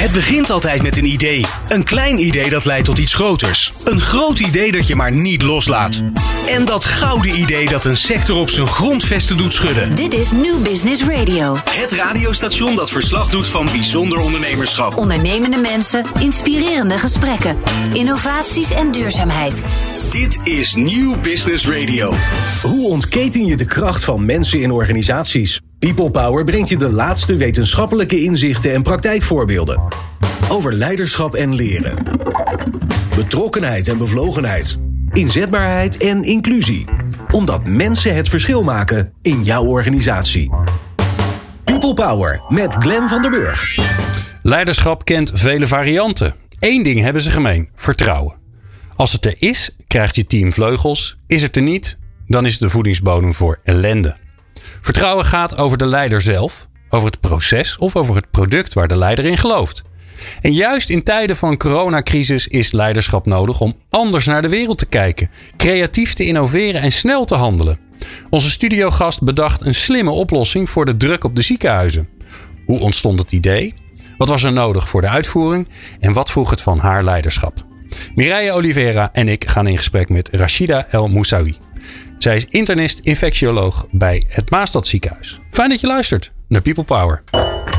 Het begint altijd met een idee. Een klein idee dat leidt tot iets groters. Een groot idee dat je maar niet loslaat. En dat gouden idee dat een sector op zijn grondvesten doet schudden. Dit is New Business Radio. Het radiostation dat verslag doet van bijzonder ondernemerschap. Ondernemende mensen, inspirerende gesprekken, innovaties en duurzaamheid. Dit is New Business Radio. Hoe ontketen je de kracht van mensen in organisaties? People Power brengt je de laatste wetenschappelijke inzichten en praktijkvoorbeelden. Over leiderschap en leren. Betrokkenheid en bevlogenheid. Inzetbaarheid en inclusie. Omdat mensen het verschil maken in jouw organisatie. People Power met Glenn van der Burg. Leiderschap kent vele varianten. Eén ding hebben ze gemeen: vertrouwen. Als het er is, krijgt je team vleugels. Is het er niet, dan is het de voedingsbodem voor ellende. Vertrouwen gaat over de leider zelf, over het proces of over het product waar de leider in gelooft. En juist in tijden van coronacrisis is leiderschap nodig om anders naar de wereld te kijken, creatief te innoveren en snel te handelen. Onze studiogast bedacht een slimme oplossing voor de druk op de ziekenhuizen. Hoe ontstond het idee? Wat was er nodig voor de uitvoering? En wat vroeg het van haar leiderschap? Mireille Oliveira en ik gaan in gesprek met Rashida El Moussaoui. Zij is internist infectioloog bij het Maastad ziekenhuis. Fijn dat je luistert naar People Power.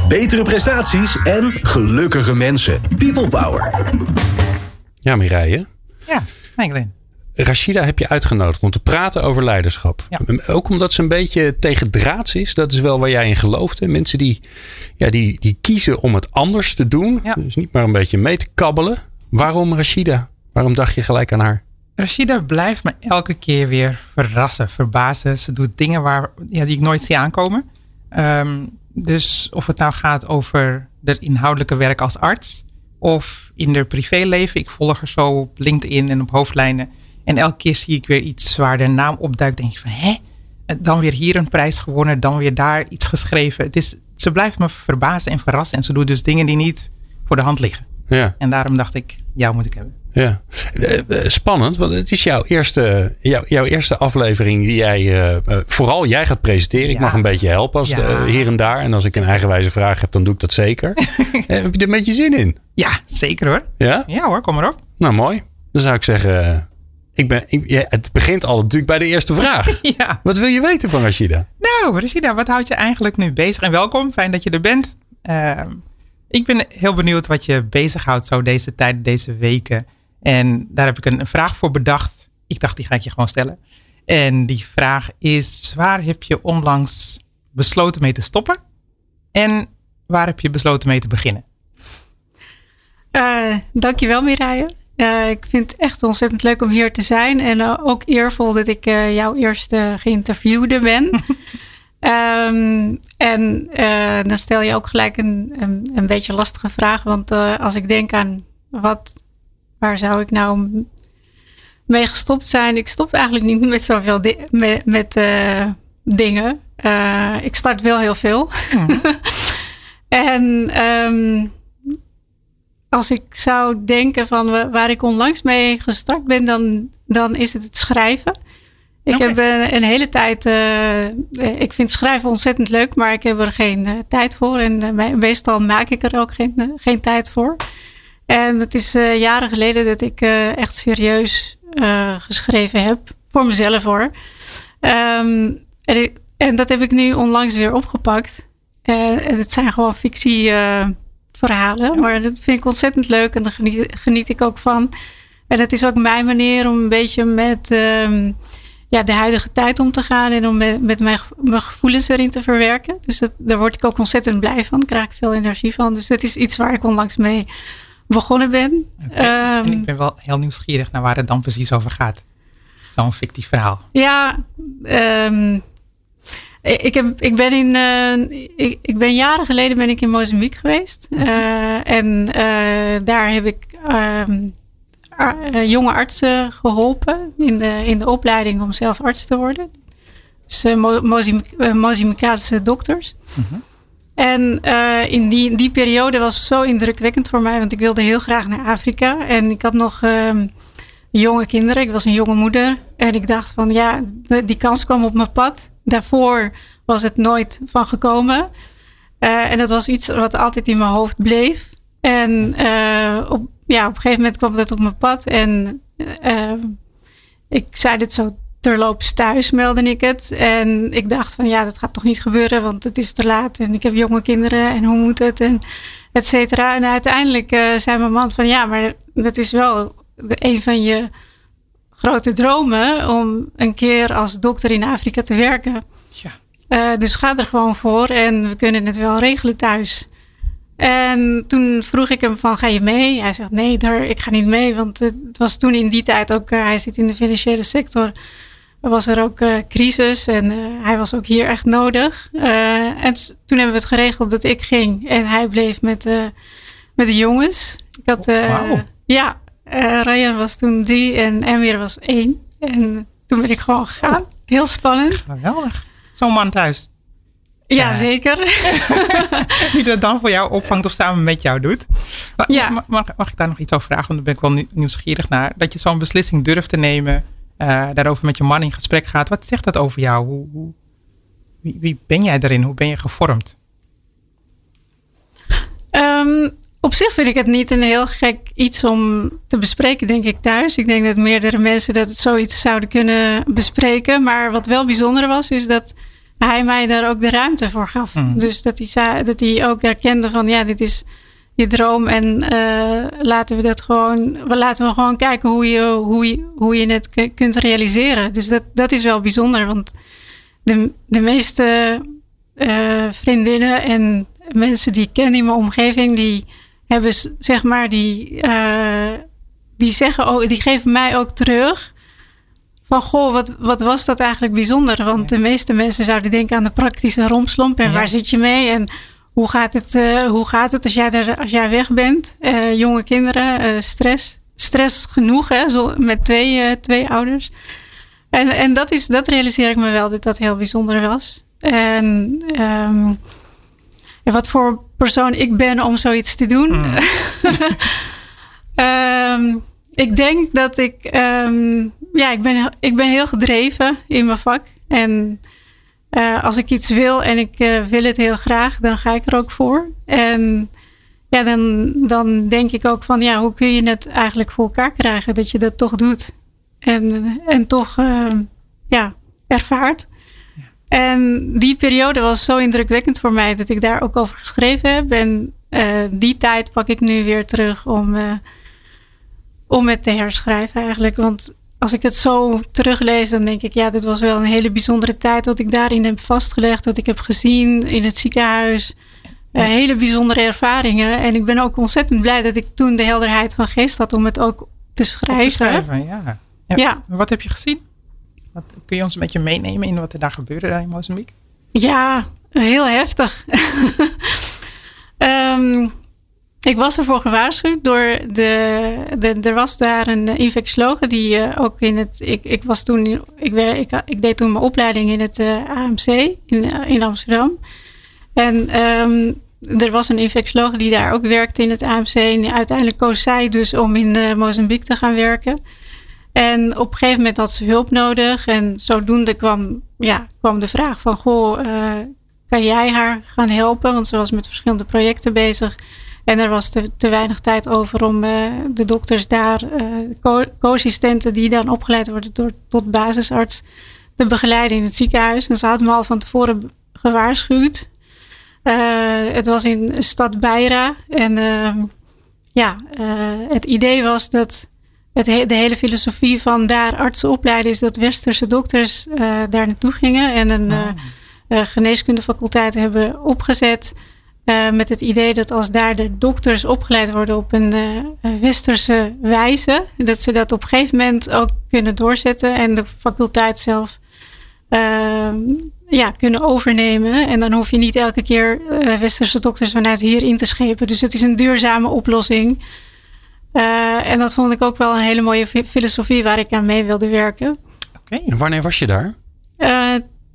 Betere prestaties en gelukkige mensen. People Power. Ja, Mireille. Ja, Glenn. Rashida heb je uitgenodigd om te praten over leiderschap. Ja. Ook omdat ze een beetje tegendraads is. Dat is wel waar jij in geloofde. Mensen die, ja, die, die kiezen om het anders te doen. Ja. Dus niet maar een beetje mee te kabbelen. Waarom Rashida? Waarom dacht je gelijk aan haar? Rashida blijft me elke keer weer verrassen, verbazen. Ze doet dingen waar, ja, die ik nooit zie aankomen. Ehm, dus of het nou gaat over de inhoudelijke werk als arts of in haar privéleven. Ik volg haar zo op LinkedIn en op hoofdlijnen. En elke keer zie ik weer iets waar de naam opduikt. Denk je van, hè? Dan weer hier een prijs gewonnen, dan weer daar iets geschreven. Het is, ze blijft me verbazen en verrassen. En ze doet dus dingen die niet voor de hand liggen. Ja. En daarom dacht ik, jou moet ik hebben. Ja, Eh, eh, spannend, want het is jouw eerste, jouw, jouw eere aflevering die jij, eh, vooral jij gaat presenteren. Ik mag een beetje helpen als Ja. hier en daar. En als ik een eigenwijze vraag heb, dan doe ik dat zeker. Heb je er een beetje zin in? Ja, zeker hoor. Ja? Ja hoor, kom maar op. Nou, mooi. Dan zou ik zeggen, ik ben, ik, ja, het begint al natuurlijk bij de eerste vraag. Ja. Wat wil je weten van Rashida? Nou, Rashida, wat houdt je eigenlijk nu bezig? En welkom, fijn dat je er bent. Ehm, ik ben heel benieuwd wat je bezighoudt zo deze tijd, deze weken. En daar heb ik een, een vraag voor bedacht. Ik dacht, die ga ik je gewoon stellen. En die vraag is, waar heb je onlangs besloten mee te stoppen? En waar heb je besloten mee te beginnen? Uh, dankjewel Mireille. Uh, ik vind het echt ontzettend leuk om hier te zijn. En uh, ook eervol dat ik jouw eerste geïnterviewde ben. um, en dan stel je ook gelijk een, een, een beetje lastige vraag. Want als ik denk aan wat, waar zou ik nou mee gestopt zijn? Ik stop eigenlijk niet met zoveel di met, met dingen. ik start wel heel veel. Mm. en... Um, als ik zou denken van waar ik onlangs mee gestart ben, dan, dan is het het schrijven. Ik okay. heb een, een, hele tijd, uh, ik vind schrijven ontzettend leuk, maar ik heb er geen tijd voor. En meestal maak ik er ook geen, geen tijd voor. En het is jaren geleden dat ik echt serieus geschreven heb. Voor mezelf hoor. Um, en, ik, en, dat heb ik nu onlangs weer opgepakt. en het zijn gewoon fictie verhalen. Maar dat vind ik ontzettend leuk en daar geniet, geniet, ik ook van. En het is ook mijn manier om een beetje met um, ja, de huidige tijd om te gaan en om met, met mijn, mijn gevoelens erin te verwerken. Dus dat, daar word ik ook ontzettend blij van. Daar krijg ik veel energie van. Dus dat is iets waar ik onlangs mee begonnen ben. Okay. Um, en ik ben wel heel nieuwsgierig naar waar het dan precies over gaat. Zo'n fictief verhaal. Ja, um, ik, heb, ik, ben in, uh, ik, ik, ben jaren geleden ben ik in Mozambique geweest. Uh, en uh, daar heb ik jonge artsen geholpen in de, in de opleiding om zelf arts te worden. Dus Mozambicaanse dokters. -huh. En in die, die periode was het zo indrukwekkend voor mij, want ik wilde heel graag naar Afrika. En ik had nog jonge kinderen, ik was een jonge moeder. En ik dacht van ja, die kans kwam op mijn pad. Daarvoor was het nooit van gekomen. Uh, en dat was iets wat altijd in mijn hoofd bleef. En op, ja, op een gegeven moment kwam dat op mijn pad. En ik zei dit zo terloops thuis, meldde ik het. En ik dacht van ja, dat gaat toch niet gebeuren, want het is te laat. En ik heb jonge kinderen en hoe moet het? En et cetera. En uiteindelijk uh, zei mijn man van ja, maar dat is wel een van je grote dromen om een keer als dokter in Afrika te werken. Ja. Uh, dus ga er gewoon voor en we kunnen het wel regelen thuis. En toen vroeg ik hem van, ga je mee? Hij zegt, nee, daar, ik ga niet mee. Want het was toen in die tijd ook, uh, hij zit in de financiële sector. Was er ook uh, crisis en uh, hij was ook hier echt nodig. en toen hebben we het geregeld dat ik ging. En hij bleef met, met de jongens. Ik had, wow. Ja, Ryan was toen drie en Emir was één. En toen ben ik gewoon gegaan. Heel spannend. Geweldig. Zo'n man thuis. Ja, zeker. Die dat dan voor jou opvangt of samen met jou doet. Maar, ja. mag, mag, ik daar nog iets over vragen? Want daar ben ik wel nieuwsgierig naar. Dat je zo'n beslissing durft te nemen. Uh, daarover met je man in gesprek gaat. Wat zegt dat over jou? Hoe, hoe, wie, wie, ben jij daarin? Hoe ben je gevormd? Um, op zich vind ik het niet een heel gek iets om te bespreken, denk ik thuis. Ik denk dat meerdere mensen dat het zoiets zouden kunnen bespreken. Maar wat wel bijzonder was, is dat hij mij daar ook de ruimte voor gaf. Mm. Dus dat hij, dat hij ook herkende van ja, dit is je droom en uh, laten we dat gewoon, laten we gewoon kijken hoe je, hoe je, hoe je het kunt realiseren. Dus dat, dat is wel bijzonder, want de, de meeste uh, vriendinnen en mensen die ik ken in mijn omgeving, die hebben zeg maar, die, uh, die zeggen, oh, die geven mij ook terug van goh, wat, wat was dat eigenlijk bijzonder? Want de meeste mensen zouden denken aan de praktische romslomp en waar zit je mee en hoe gaat het, uh, hoe gaat het als, jij er, als jij weg bent? Uh, jonge kinderen, uh, stress. Stress genoeg hè, zo, met twee, twee ouders. En, en dat, is, dat realiseer ik me wel dat dat heel bijzonder was. En, um, en wat voor persoon ik ben om zoiets te doen. Mm. um, ik denk dat ik, um, ja, ik ben, ik ben heel gedreven in mijn vak. En uh, als ik iets wil en ik uh, wil het heel graag, dan ga ik er ook voor. En ja, dan, dan denk ik ook van, ja, hoe kun je het eigenlijk voor elkaar krijgen dat je dat toch doet? En, en toch, uh, ja, ervaart. Ja. En die periode was zo indrukwekkend voor mij dat ik daar ook over geschreven heb. En die tijd pak ik nu weer terug om om het te herschrijven eigenlijk. Want als ik het zo teruglees, dan denk ik, ja, dit was wel een hele bijzondere tijd wat ik daarin heb vastgelegd, wat ik heb gezien in het ziekenhuis. Uh, hele bijzondere ervaringen. En ik ben ook ontzettend blij dat ik toen de helderheid van geest had om het ook te schrijven. Te schrijven ja. ja. ja. Wat heb je gezien? Wat, kun je ons een beetje meenemen in wat er daar gebeurde daar in Mozambique? Ja, heel heftig. um, Ik was ervoor gewaarschuwd door de, de er was daar een infectiologe die uh, ook in het, ik, ik was toen, ik, ik, deed toen mijn opleiding in het uh, eh, AMC in, uh, in Amsterdam. En um, er was een infectiologe die daar ook werkte in het AMC en uiteindelijk koos zij dus om in Mozambique te gaan werken. En op een gegeven moment had ze hulp nodig en zodoende kwam, ja, kwam de vraag van, goh, kan jij haar gaan helpen? Want ze was met verschillende projecten bezig. En er was te, te weinig tijd over om uh, de dokters daar, uh, co-assistenten die dan opgeleid worden door, tot basisarts, te begeleiden in het ziekenhuis. En ze hadden me al van tevoren gewaarschuwd. Uh, het was in stad Beira. En ehm, ja, het idee was dat het de hele filosofie van daar artsen opleiden is dat westerse dokters daar naartoe gingen en een oh. geneeskundefaculteit hebben opgezet. Uh, met het idee dat als daar de dokters opgeleid worden op een uh, westerse wijze, dat ze dat op een gegeven moment ook kunnen doorzetten en de faculteit zelf uh, ja, kunnen overnemen. En dan hoef je niet elke keer westerse dokters vanuit hier in te schepen. Dus het is een duurzame oplossing. en dat vond ik ook wel een hele mooie filosofie waar ik aan mee wilde werken. Oké. En wanneer was je daar?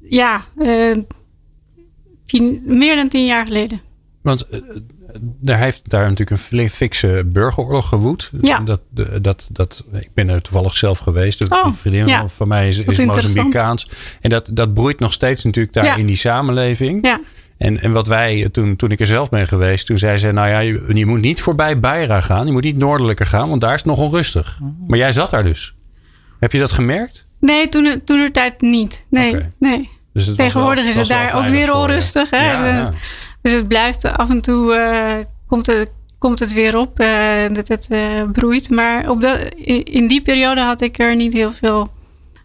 ja, tien, meer dan tien jaar geleden. Want er heeft daar natuurlijk een fikse burgeroorlog gewoed. Ja. Dat, dat, dat, ik ben er toevallig zelf geweest. Oh, een vriendin van mij is, is Mozambicaans. En dat, dat broeit nog steeds natuurlijk daar in die samenleving. Ja. En, en wat wij, toen, toen ik er zelf ben geweest, toen zei ze, nou ja, je, je moet niet voorbij Beira gaan. Je moet niet noordelijker gaan, want daar is het nog onrustig. Maar jij zat daar dus. Heb je dat gemerkt? Nee, toen, toen er tijd niet. Nee, nee. Dus Tegenwoordig wel- is het daar ook weer onrustig. Hè? Ja, De- ja. Dus het blijft af en toe, eh, komt, het, komt het weer op eh, dat het eh, broeit. Maar op in die periode had ik er niet heel veel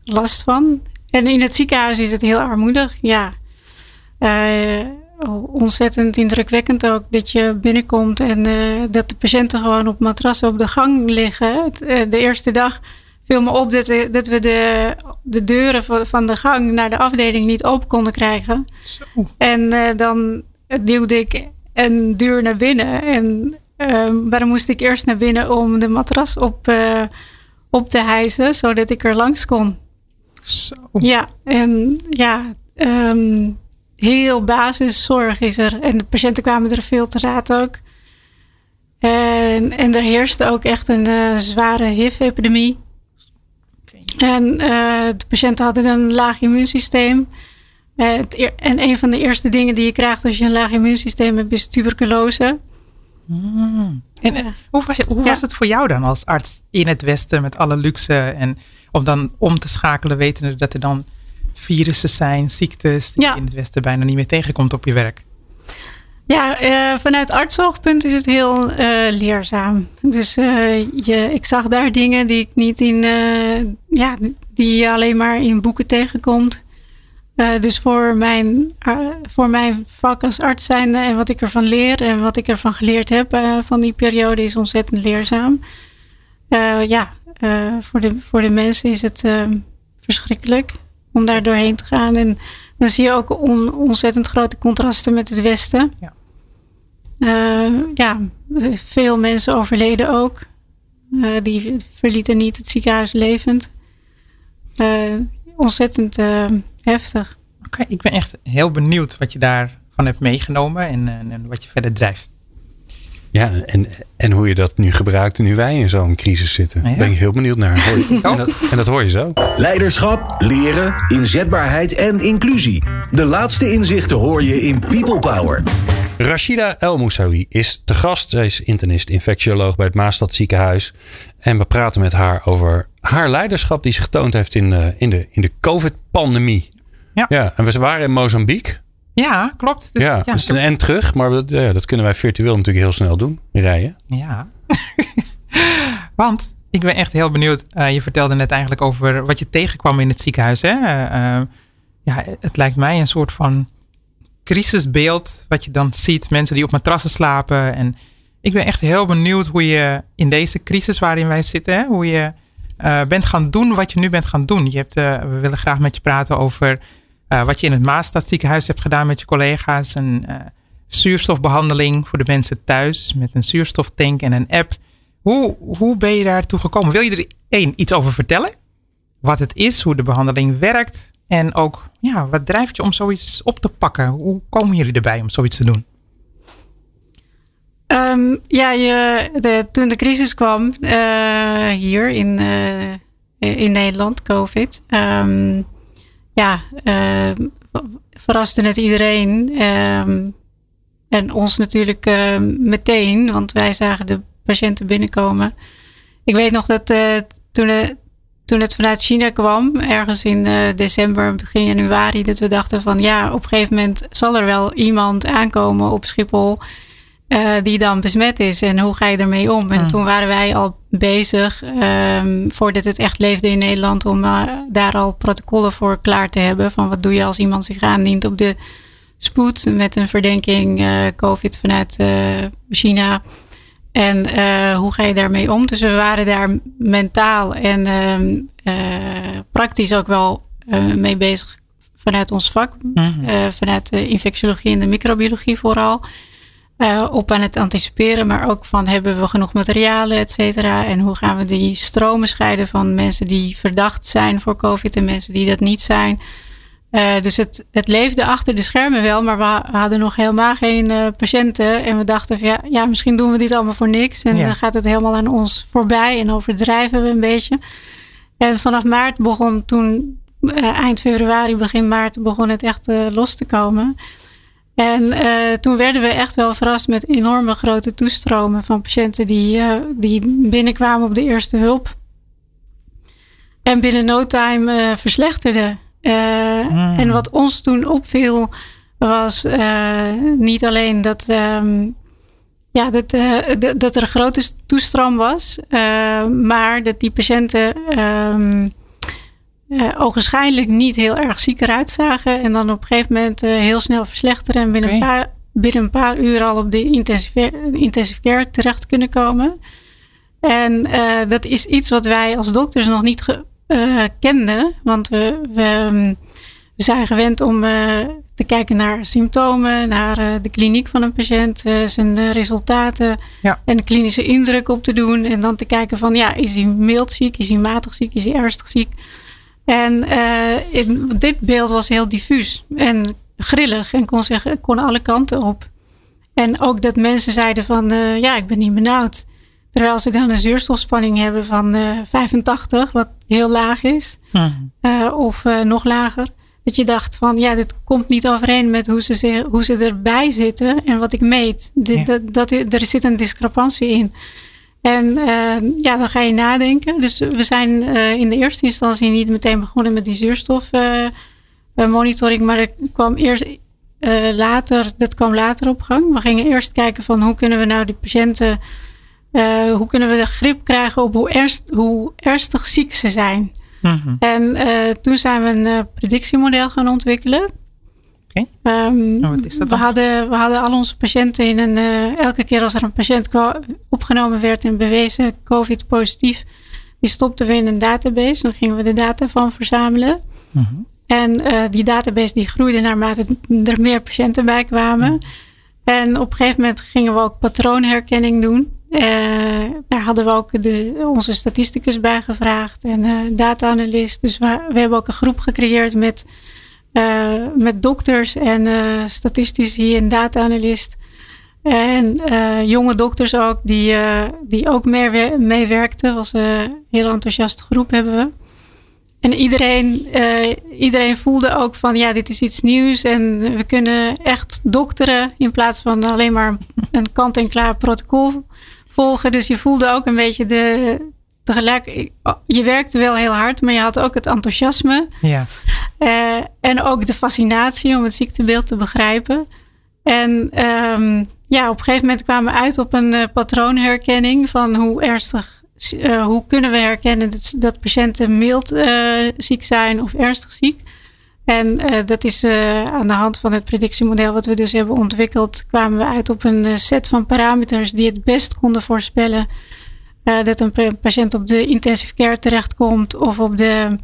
last van. En in het ziekenhuis is het heel armoedig. Ja, ontzettend indrukwekkend ook dat je binnenkomt en dat de patiënten gewoon op matrassen op de gang liggen. De eerste dag viel me op dat, we- dat we de, de deuren van, de gang naar de afdeling niet open konden krijgen. En dan duwde ik een deur naar binnen. En ehm, maar dan moest ik eerst naar binnen om de matras op, eh, op te hijsen, zodat ik er langs kon. Zo. Ja, en ja, ehm, heel basiszorg is er. En de patiënten kwamen er veel te laat ook. En, en er heerste ook echt een eh, zware HIV-epidemie. En eh, de patiënten hadden een laag immuunsysteem. Eh, het en een van de eerste dingen die je krijgt als je een laag immuunsysteem hebt, is tuberculose. En eh, hoe, was, hoe Ja. was het voor jou dan als arts in het Westen met alle luxe en om dan om te schakelen, wetende dat er dan virussen zijn, ziektes die Ja. je in het Westen bijna niet meer tegenkomt op je werk? Ja, eh, vanuit artsoogpunt is het heel leerzaam. Dus je, ik zag daar dingen die ik niet in, ja, die je alleen maar in boeken tegenkomt. Eh, dus voor mijn, eh, voor mijn vak als arts zijnde en wat ik ervan leer en wat ik ervan geleerd heb eh, van die periode is ontzettend leerzaam. Ja, voor, de, voor de mensen is het verschrikkelijk om daar doorheen te gaan. En dan zie je ook on- ontzettend grote contrasten met het Westen. Ja. Ja, veel mensen overleden ook. Die verlieten niet het ziekenhuis levend. Ontzettend heftig. Oké, ik ben echt heel benieuwd wat je daarvan hebt meegenomen en, en, en wat je verder drijft. Ja, en, en hoe je dat nu gebruikt nu wij in zo'n crisis zitten. Ja. Ben ik heel benieuwd naar. Hoor je- ook. en, dat, en dat hoor je zo. Leiderschap, leren, inzetbaarheid en inclusie. De laatste inzichten hoor je in People Power. Rashida El Moussaoui is te gast. Zij is internist, infectioloog bij het Maastad ziekenhuis. En we praten met haar over haar leiderschap die zich getoond heeft in, eh, in de, in de COVID-pandemie. Ja. ja, en we waren in Mozambique. Ja, klopt. Dus, ja, ja, dus een en terug. Maar dat, ja, dat kunnen wij virtueel natuurlijk heel snel doen. Rijden. Ja. Want ik ben echt heel benieuwd. Eh, je vertelde net eigenlijk over wat je tegenkwam in het ziekenhuis. Hè? Eh, ja, het lijkt mij een soort van crisisbeeld. Wat je dan ziet. Mensen die op matrassen slapen. En ik ben echt heel benieuwd hoe je in deze crisis waarin wij zitten. Hè, hoe je eh, bent gaan doen wat je nu bent gaan doen. Je hebt, eh, we willen graag met je praten over eh, wat je in het Maastad ziekenhuis hebt gedaan met je collega's. Een eh, zuurstofbehandeling voor de mensen thuis met een zuurstoftank en een app. Hoe, hoe ben je daartoe gekomen? Wil je er één iets over vertellen? Wat het is, hoe de behandeling werkt en ook ja, wat drijft je om zoiets op te pakken? Hoe komen jullie erbij om zoiets te doen? Ehm, ja, je, de, toen de crisis kwam eh, hier in, eh, in Nederland, COVID. ehm, ja, ehm, verraste het iedereen. en ons natuurlijk meteen, want wij zagen de patiënten binnenkomen. Ik weet nog dat eh, toen, toen het vanuit China kwam, ergens in december, begin januari, dat we dachten van ja, op een gegeven moment zal er wel iemand aankomen op Schiphol eh, die dan besmet is en hoe ga je ermee om? En Mm. toen waren wij al bezig, ehm, voordat het echt leefde in Nederland, om eh, daar al protocollen voor klaar te hebben. Van wat doe je als iemand zich aandient op de spoed met een verdenking eh, COVID vanuit China. En hoe ga je daarmee om? Dus we waren daar mentaal en ehm, eh, praktisch ook wel mee bezig vanuit ons vak. Mhm. Vanuit de infectiologie en de microbiologie vooral. Eh, op aan het anticiperen, maar ook van hebben we genoeg materialen, et cetera. En hoe gaan we die stromen scheiden van mensen die verdacht zijn voor COVID en mensen die dat niet zijn. Eh, dus het, het leefde achter de schermen wel, maar we hadden nog helemaal geen eh, patiënten. En we dachten van ja, ja, misschien doen we dit allemaal voor niks. En Ja. dan gaat het helemaal aan ons voorbij en overdrijven we een beetje. En vanaf maart begon toen, eind februari, begin maart, begon het echt los te komen. En uh, toen werden we echt wel verrast met enorme grote toestromen van patiënten die, uh, die binnenkwamen op de eerste hulp. En binnen no time uh, verslechterde. Mm. En wat ons toen opviel was niet alleen dat, um, ja, dat, dat er een grote toestroom was, maar dat die patiënten um, uh, ogenschijnlijk niet heel erg ziek eruit zagen. En dan op een gegeven moment uh, heel snel verslechteren. En binnen, okay. een paar, binnen een paar uur al op de intensive, intensive care terecht kunnen komen. En uh, dat is iets wat wij als dokters nog niet ge, kenden. Want we, we, we, zijn gewend om te kijken naar symptomen, naar de kliniek van een patiënt, zijn resultaten ja. en de klinische indruk op te doen. En dan te kijken van ja, is hij mild ziek, is hij matig ziek, is hij ernstig ziek. En uh, in, dit beeld was heel diffuus en grillig en kon, zeggen, kon alle kanten op. En ook dat mensen zeiden van uh, ja, ik ben niet benauwd. Terwijl ze dan een zuurstofspanning hebben van uh, 85, wat heel laag is. Hmm. of nog lager. Dat je dacht van ja, dit komt niet overeen met hoe ze, hoe ze erbij zitten en wat ik meet. Dit, ja. dat, dat, er zit een discrepantie in. En uh, ja, dan ga je nadenken. Dus we zijn uh, in de eerste instantie niet meteen begonnen met die zuurstofmonitoring, uh, maar dat kwam eerst later, dat kwam later op gang. We gingen eerst kijken van hoe kunnen we nou die patiënten, hoe kunnen we de grip krijgen op hoe, erst, hoe ernstig ziek ze zijn. Mm -hmm. En toen zijn we een predictiemodel gaan ontwikkelen. Okay. Um, oh, we, hadden, we hadden al onze patiënten in een. Uh, elke keer als er een patiënt opgenomen werd en bewezen COVID-positief, die stopten we in een database. Dan gingen we de data van verzamelen. Uh mhm. -huh. En uh, die database die groeide naarmate er meer patiënten bij kwamen. Mhm. -huh. En op een gegeven moment gingen we ook patroonherkenning doen. Uh, daar hadden we ook de, onze statisticus bij gevraagd en data-analyst. Dus we, we hebben ook een groep gecreëerd met uh, met dokters en uh, statistici en data-analyst. En uh, jonge dokters ook, die, die ook meewerkten. was een heel enthousiaste groep hebben we. En iedereen, iedereen voelde ook van ja, dit is iets nieuws. En we kunnen echt dokteren in plaats van alleen maar een kant-en-klaar protocol volgen. Dus je voelde ook een beetje de, tegelijk, je werkte wel heel hard, maar je had ook het enthousiasme. Ja. Uh, en ook de fascinatie om het ziektebeeld te begrijpen. En um, ja, op een gegeven moment kwamen we uit op een uh, patroonherkenning van hoe ernstig, uh, hoe kunnen we herkennen dat, dat patiënten mild ziek zijn of ernstig ziek. En dat is aan de hand van het predictiemodel wat we dus hebben ontwikkeld, kwamen we uit op een set van parameters die het best konden voorspellen uh, dat een patiënt op de intensive care terechtkomt of, op de,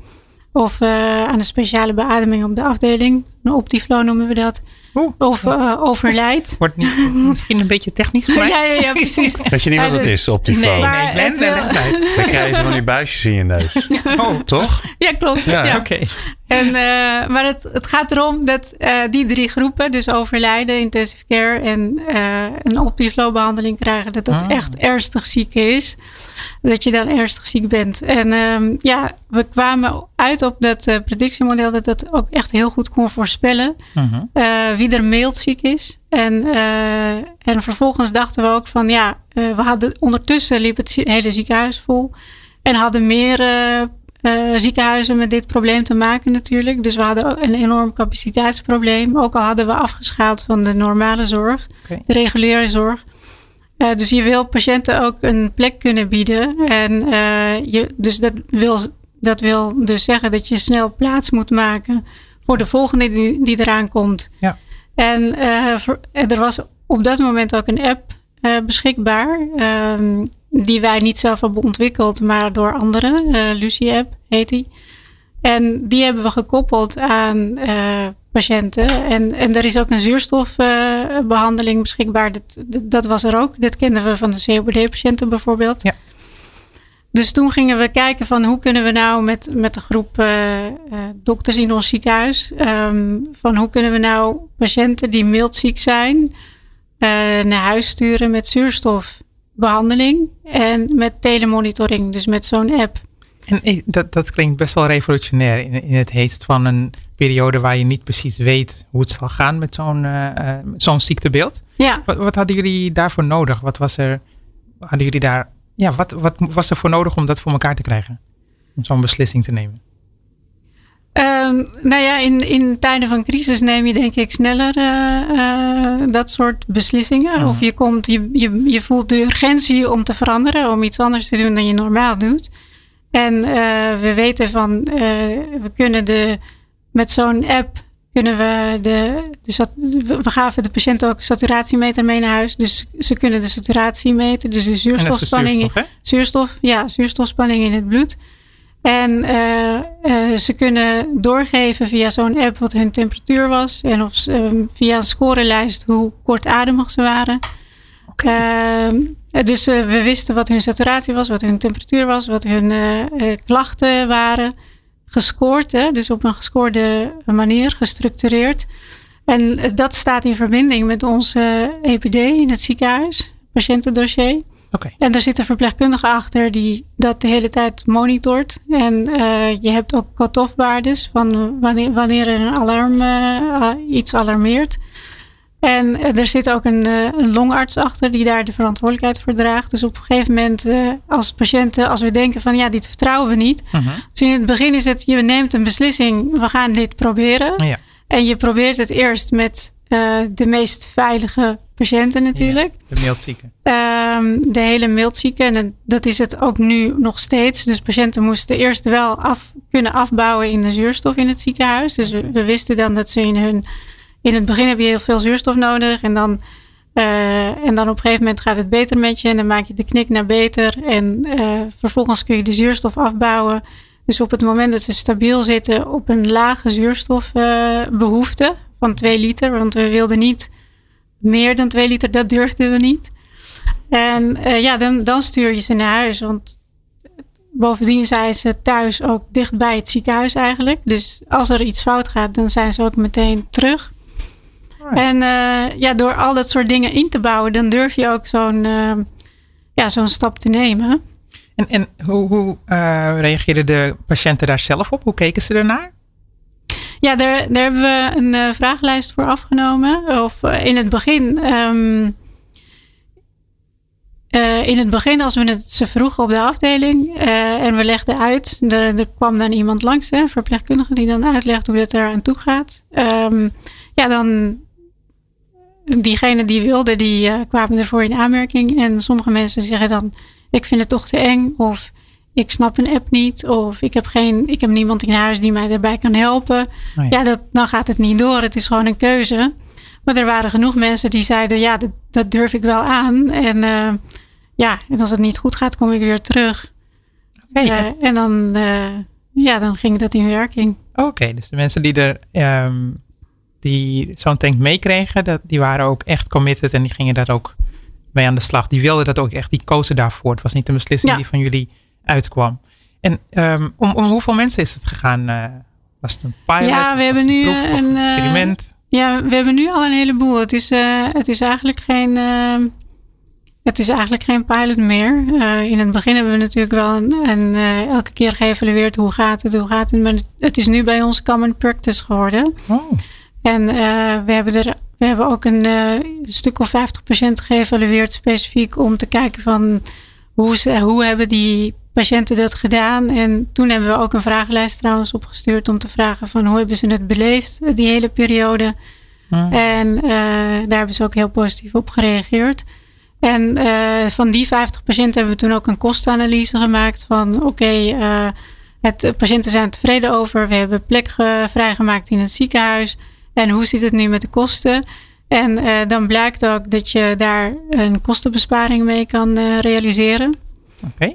of uh, aan een speciale beademing op de afdeling. Een optiflow noemen we dat. Oeh. Of uh, overlijdt. Wordt niet, misschien een beetje technisch voor ja, ja, ja, precies. Weet je niet wat het is, optiflow? Nee, nee, blend wel echt uit. Dan krijg je van die buisjes in je neus. Oh, toch? Ja, klopt. Ja, ja. oké. Okay. En, uh, maar het, het gaat erom dat uh, die drie groepen, dus overlijden, intensive care en uh, een optiflow behandeling krijgen, dat dat ah. echt ernstig ziek is. Dat je dan ernstig ziek bent. En um, ja, we kwamen uit op dat predictiemodel dat dat ook echt heel goed kon voorspellen -huh. wie er mild ziek is. En, en vervolgens dachten we ook van ja, we hadden ondertussen liep het hele ziekenhuis vol. En hadden meer uh, ziekenhuizen met dit probleem te maken natuurlijk. Dus we hadden een enorm capaciteitsprobleem. Ook al hadden we afgeschaald van de normale zorg, okay. de reguliere zorg. Uh, dus je wil patiënten ook een plek kunnen bieden. En uh, je, dus dat wil, dat wil dus zeggen dat je snel plaats moet maken voor de volgende die, die eraan komt. Ja. En voor, er was op dat moment ook een app beschikbaar. Ehm, die wij niet zelf hebben ontwikkeld, maar door anderen. Uh, Lucie App heet die. En die hebben we gekoppeld aan uh, patiënten. En, en er is ook een zuurstofbehandeling beschikbaar. Dat, dat was er ook. Dat kenden we van de COPD-patiënten bijvoorbeeld. Ja. Dus toen gingen we kijken van hoe kunnen we nou met, met de groep dokters in ons ziekenhuis. Um, van hoe kunnen we nou patiënten die mild ziek zijn naar huis sturen met zuurstof behandeling en met telemonitoring, dus met zo'n app. En dat, dat klinkt best wel revolutionair in, in het heetst van een periode waar je niet precies weet hoe het zal gaan met zo'n uh, zo'n ziektebeeld. Ja. Wat, wat, hadden jullie daarvoor nodig? Wat was er, hadden jullie daar, ja, wat, wat was er voor nodig om dat voor elkaar te krijgen? Om zo'n beslissing te nemen? Um, nou ja, in, in tijden van crisis neem je denk ik sneller uh, uh, dat soort beslissingen. Of je, komt, je, je, je voelt de urgentie om te veranderen, om iets anders te doen dan je normaal doet. En uh, we weten van, we kunnen de, met zo'n app kunnen we de, de, we gaven de patiënt ook een saturatiemeter mee naar huis. Dus ze kunnen de saturatie meten, dus de zuurstofspanning. zuurstof, zuurstof, ja, zuurstofspanning in het bloed. En uh, uh, ze kunnen doorgeven via zo'n app wat hun temperatuur was. En of ze, um, via een scorelijst hoe kortademig ze waren. Okay. Uh, dus we wisten wat hun saturatie was, wat hun temperatuur was, wat hun klachten waren. Gescoord, hè? dus op een gescoorde manier, gestructureerd. En dat staat in verbinding met onze EPD in het ziekenhuis, patiëntendossier. Okay. En daar zit een verpleegkundige achter die dat de hele tijd monitort. En uh, je hebt ook cut-off waardes van wanneer, wanneer er een alarm uh, iets alarmeert. En uh, er zit ook een, een, longarts achter die daar de verantwoordelijkheid voor draagt. Dus op een gegeven moment als patiënten, als we denken van ja, dit vertrouwen we niet. -huh. Dus in het begin is het, je neemt een beslissing, we gaan dit proberen. Ja. En je probeert het eerst met de meest veilige patiënten natuurlijk. Ja, de mildzieken. Um, de hele mildzieken. En dat is het ook nu nog steeds. Dus patiënten moesten eerst wel af, kunnen afbouwen in de zuurstof in het ziekenhuis. Dus we, we, wisten dan dat ze in hun... In het begin heb je heel veel zuurstof nodig. En dan, uh, en dan op een gegeven moment gaat het beter met je. En dan maak je de knik naar beter. En uh, vervolgens kun je de zuurstof afbouwen. Dus op het moment dat ze stabiel zitten op een lage zuurstofbehoefte uh, van 2 liter. Want we wilden niet meer dan 2 liter, dat durfden we niet. En ja, dan, dan stuur je ze naar huis. Want bovendien zijn ze thuis ook dicht bij het ziekenhuis eigenlijk. Dus als er iets fout gaat, dan zijn ze ook meteen terug. En uh, ja, door al dat soort dingen in te bouwen, dan durf je ook zo'n uh, ja, zo'n stap te nemen. En, en hoe, hoe reageerden de patiënten daar zelf op? Hoe keken ze ernaar? Ja, daar, daar hebben we een uh, vragenlijst voor afgenomen. Of in het begin. Um, uh, in het begin, als we het ze vroegen op de afdeling en we legden uit, er, er kwam dan iemand langs, hè, een verpleegkundige, die dan uitlegt hoe het eraan toe gaat. Um, ja, dan. Diegene die wilde, die kwamen ervoor in aanmerking. En sommige mensen zeggen dan: Ik vind het toch te eng. Of ik snap een app niet. Of ik heb, geen, ik heb niemand in huis die mij daarbij kan helpen. Nee. Ja, dat, dan gaat het niet door. Het is gewoon een keuze. Maar er waren genoeg mensen die zeiden: ja, dat, dat durf ik wel aan. En uh, ja, en als het niet goed gaat, kom ik weer terug. Okay, uh, en dan, uh, ja, dan ging dat in werking. Oké, okay, dus de mensen die er um, die zo'n tank meekregen, dat, die waren ook echt committed en die gingen daar ook mee aan de slag. Die wilden dat ook echt, die kozen daarvoor. Het was niet een beslissing Ja. die van jullie uitkwam. En um, om, om hoeveel mensen is het gegaan? Uh, was het een pilot? Ja, we hebben nu proef een, een eh, experiment. Ja, we hebben nu al een heleboel. Het is, uh, het is eigenlijk geen. Uh, het is eigenlijk geen pilot meer. Uh, in het begin hebben we natuurlijk wel een, een, elke keer geëvalueerd hoe gaat het, hoe gaat het. Maar het is nu bij ons common practice geworden. Oh. En we hebben er we hebben ook een stuk of 50 patiënten geëvalueerd specifiek om te kijken van hoe, ze, hoe hebben die patiënten dat gedaan. En toen hebben we ook een vragenlijst trouwens opgestuurd om te vragen van hoe hebben ze het beleefd, die hele periode. Hmm. En uh, daar hebben ze ook heel positief op gereageerd. En uh, van die 50 patiënten hebben we toen ook een kostenanalyse gemaakt van oké, okay, uh, het patiënten zijn tevreden over. We hebben plek vrijgemaakt in het ziekenhuis. En hoe zit het nu met de kosten? En uh, dan blijkt ook dat je daar een kostenbesparing mee kan uh, realiseren. Okay.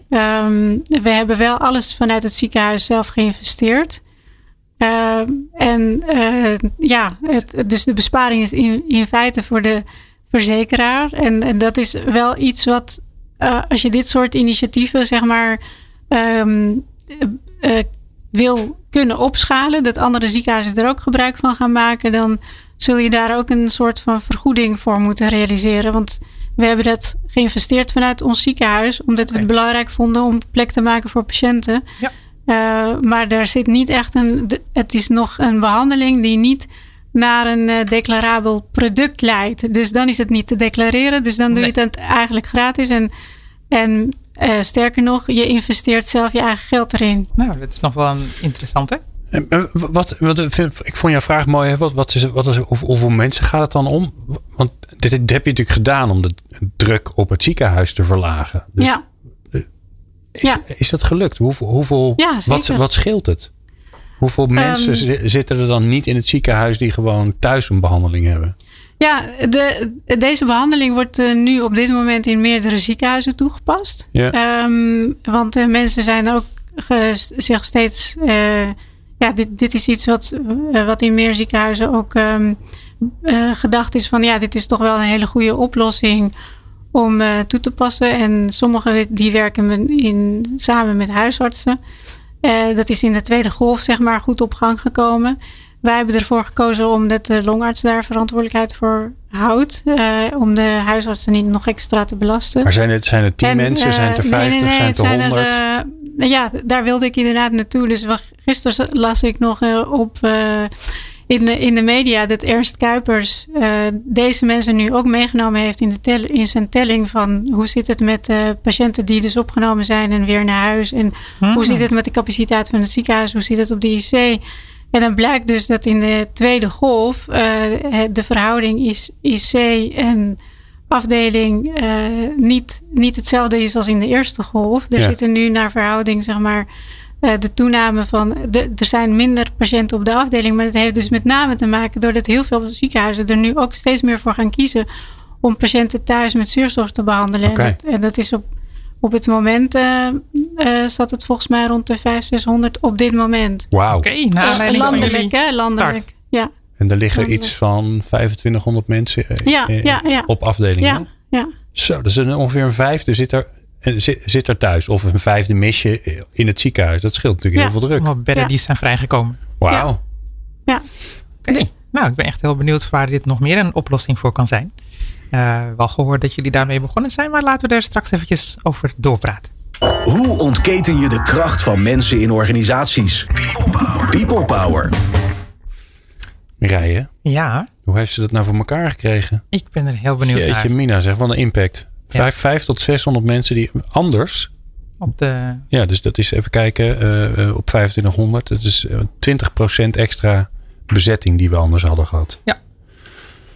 Um, we hebben wel alles vanuit het ziekenhuis zelf geïnvesteerd. Uh, en ja, het, dus de besparing is in, in, feite voor de verzekeraar. En, en dat is wel iets wat, als je dit soort initiatieven, zeg maar, um, wil kunnen opschalen, dat andere ziekenhuizen er ook gebruik van gaan maken, dan zul je daar ook een soort van vergoeding voor moeten realiseren. Want we hebben dat geïnvesteerd vanuit ons ziekenhuis, omdat we het belangrijk vonden om plek te maken voor patiënten. Ja. Uh, maar er zit niet echt een. Het is nog een behandeling die niet naar een uh, declarabel product leidt. Dus dan is het niet te declareren. Dus dan doe je het eigenlijk gratis. En, en uh, sterker nog, je investeert zelf je eigen geld erin. Nou, dat is nog wel een interessante. Wat, wat, ik vond jouw vraag mooi. Wat, wat is, wat is, hoeveel mensen gaat het dan om? Want dit, dit heb je natuurlijk gedaan om de druk op het ziekenhuis te verlagen. Dus ja. Is, ja. is dat gelukt? Hoeveel, hoeveel, ja, wat, wat scheelt het? Hoeveel mensen um, zitten er dan niet in het ziekenhuis die gewoon thuis een behandeling hebben? Ja, de, deze behandeling wordt uh, nu op dit moment in meerdere ziekenhuizen toegepast. Ja. Um, want uh, mensen zijn ook zich steeds. Uh, ja, dit, dit is iets wat, wat in meer ziekenhuizen ook um, gedacht is van ja, dit is toch wel een hele goede oplossing om toe te passen. En sommigen die werken in, samen met huisartsen. Dat is in de tweede golf zeg maar goed op gang gekomen. Wij hebben ervoor gekozen omdat de longarts daar verantwoordelijkheid voor houdt. Uh, om de huisartsen niet nog extra te belasten. Maar zijn het, zijn het tien en, mensen? Zijn het er vijftig? Nee, nee, nee, zijn het er honderd? ja, daar wilde ik inderdaad naartoe. Dus gisteren las ik nog op in de, in de media dat Ernst Kuipers uh, deze mensen nu ook meegenomen heeft in, de tel, in zijn telling van hoe zit het met uh, patiënten die dus opgenomen zijn en weer naar huis. En hmm. hoe zit het met de capaciteit van het ziekenhuis? Hoe zit het op de IC? En dan blijkt dus dat in de tweede golf uh, de verhouding is IC en afdeling niet, niet hetzelfde is als in de eerste golf. Er ja. zitten nu naar verhouding zeg maar uh, de toename van. De, er zijn minder patiënten op de afdeling. Maar dat heeft dus met name te maken doordat heel veel ziekenhuizen er nu ook steeds meer voor gaan kiezen. om patiënten thuis met zuurstof te behandelen. Okay. En, dat, en, dat, is op, op het moment. Uh, uh, zat het volgens mij rond de 500, 600 op dit moment. Wauw. Oké, okay, nou, landelijk, hè? Landelijk. Start. Ja. En er liggen landelijk. iets van 2500 mensen ja, ja, ja. op afdelingen. Ja, ja. Zo, dat is een, ongeveer een vijfde zit er zit, zit er thuis. Of een vijfde misje in het ziekenhuis. Dat scheelt natuurlijk ja. heel veel druk. Wat bedden ja. die zijn vrijgekomen. Wauw. Ja. ja. Oké. Okay. Nou, ik ben echt heel benieuwd waar dit nog meer een oplossing voor kan zijn. Uh, wel gehoord dat jullie daarmee begonnen zijn. Maar laten we daar straks eventjes over doorpraten. Hoe ontketen je de kracht van mensen in organisaties? People Power. People Power. Mireille, ja? hoe heeft ze dat nou voor elkaar gekregen? Ik ben er heel benieuwd Jeetje, naar. Mina, zeg, wat een impact. Vijf, vijf tot 600 mensen die anders. Op de... Ja, dus dat is even kijken uh, uh, op 2500. Dat is uh, 20% extra bezetting die we anders hadden gehad. Ja.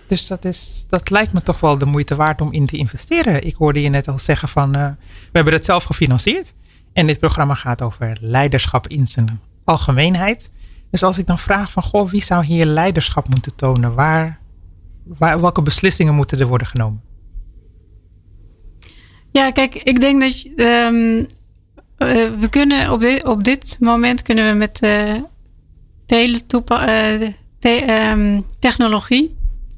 Dus dat, is, dat lijkt me toch wel de moeite waard om in te investeren. Ik hoorde je net al zeggen van we hebben het zelf gefinancierd. En dit programma gaat over leiderschap in zijn algemeenheid. Dus als ik dan vraag van goh, wie zou hier leiderschap moeten tonen? Waar, welke beslissingen moeten er worden genomen? Ja, kijk, ik denk dat je, um, uh, we kunnen op dit, moment kunnen we met uh, teletoepa- te, um, technologie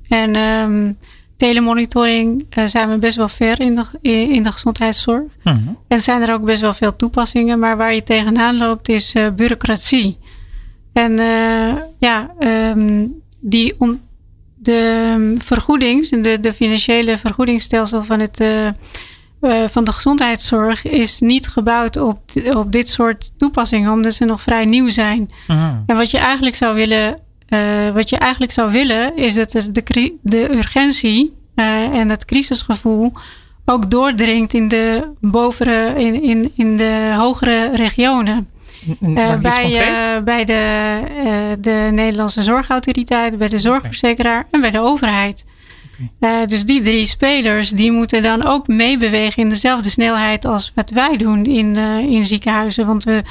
en um, telemonitoring zijn we best wel ver in de, in de gezondheidszorg. Mm-hmm. En zijn er ook best wel veel toepassingen, maar waar je tegenaan loopt is bureaucratie. En ja, die on, de vergoedings, de, de financiële vergoedingsstelsel van het van de gezondheidszorg is niet gebouwd op, op dit soort toepassingen, omdat ze nog vrij nieuw zijn. Mm. En wat je eigenlijk zou willen, uh, wat je eigenlijk zou willen, is dat er de, de urgentie uh, en het crisisgevoel ook doordringt in de bovere, in, in, in de hogere regionen. bij, bij de, de Nederlandse Zorgautoriteit, bij de zorgverzekeraar okay. en bij de overheid. Dus die drie spelers die moeten dan ook meebewegen in dezelfde snelheid als wat wij doen in, in ziekenhuizen. Want we,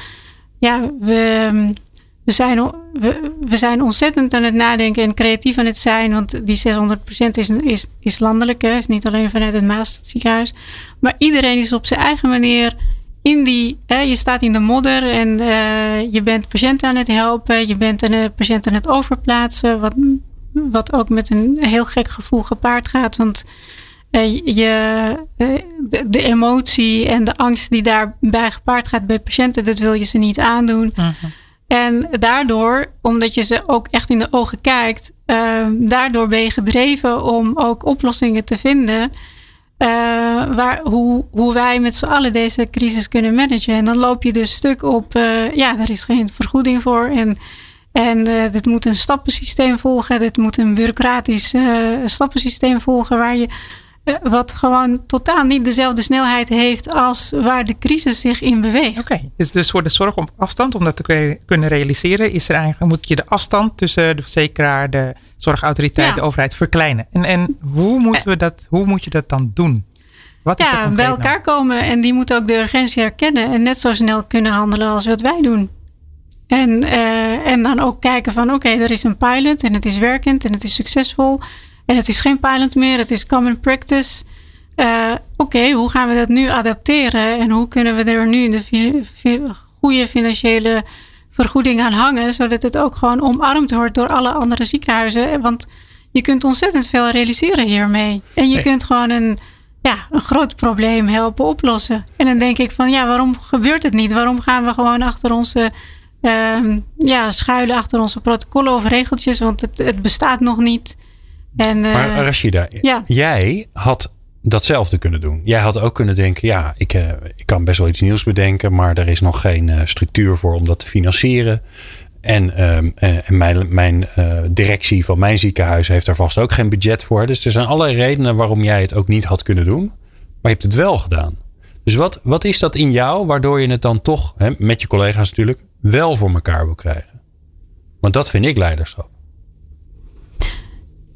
ja, we, we, zijn, we, zijn ontzettend aan het nadenken en creatief aan het zijn. Want die 600% is, is, is landelijk, hè, is niet alleen vanuit het Maastadziekenhuis. Maar iedereen is op zijn eigen manier in die, hè, je staat in de modder en uh, je bent patiënten aan het helpen. Je bent een patiënt aan het overplaatsen. Wat wat ook met een heel gek gevoel gepaard gaat. Want uh, je, uh, de, emotie en de angst die daarbij gepaard gaat bij patiënten, dat wil je ze niet aandoen. Uh-huh. En daardoor, omdat je ze ook echt in de ogen kijkt, uh, daardoor ben je gedreven om ook oplossingen te vinden. uh, waar, hoe, hoe wij met z'n allen deze crisis kunnen managen. En dan loop je dus stuk op, uh, ja, er is geen vergoeding voor. En, en uh, dit moet een stappensysteem volgen. Dit moet een bureaucratisch stappensysteem volgen waar je wat gewoon totaal niet dezelfde snelheid heeft als waar de crisis zich in beweegt. Oké, okay. dus, dus voor de zorg op afstand, om dat te kunnen realiseren, is er eigenlijk, moet je de afstand tussen de verzekeraar, de zorgautoriteit, ja. de overheid verkleinen. En, en hoe, moeten we dat, hoe moet je dat dan doen? Wat is ja, bij elkaar nou? komen en die moeten ook de urgentie herkennen en net zo snel kunnen handelen als wat wij doen. En, uh, en dan ook kijken van oké, okay, er is een pilot en het is werkend en het is succesvol. En het is geen pilot meer, het is common practice. Uh, Oké, okay, hoe gaan we dat nu adapteren en hoe kunnen we er nu de fi fi goede financiële vergoeding aan hangen, zodat het ook gewoon omarmd wordt door alle andere ziekenhuizen. Want je kunt ontzettend veel realiseren hiermee. En je nee. kunt gewoon een, ja, een groot probleem helpen oplossen. En dan denk ik van ja, waarom gebeurt het niet? Waarom gaan we gewoon achter onze uh, ja, schuilen achter onze protocollen of regeltjes? Want het, het bestaat nog niet. En, uh, maar Rashida, ja. jij had datzelfde kunnen doen. Jij had ook kunnen denken, ja, ik, uh, ik kan best wel iets nieuws bedenken, maar er is nog geen uh, structuur voor om dat te financieren. En, uh, en mijn, mijn directie van mijn ziekenhuis heeft daar vast ook geen budget voor. Dus er zijn allerlei redenen waarom jij het ook niet had kunnen doen. Maar je hebt het wel gedaan. Dus wat, wat is dat in jou waardoor je het dan toch, hè, met je collega's natuurlijk, wel voor elkaar wil krijgen? Want dat vind ik leiderschap.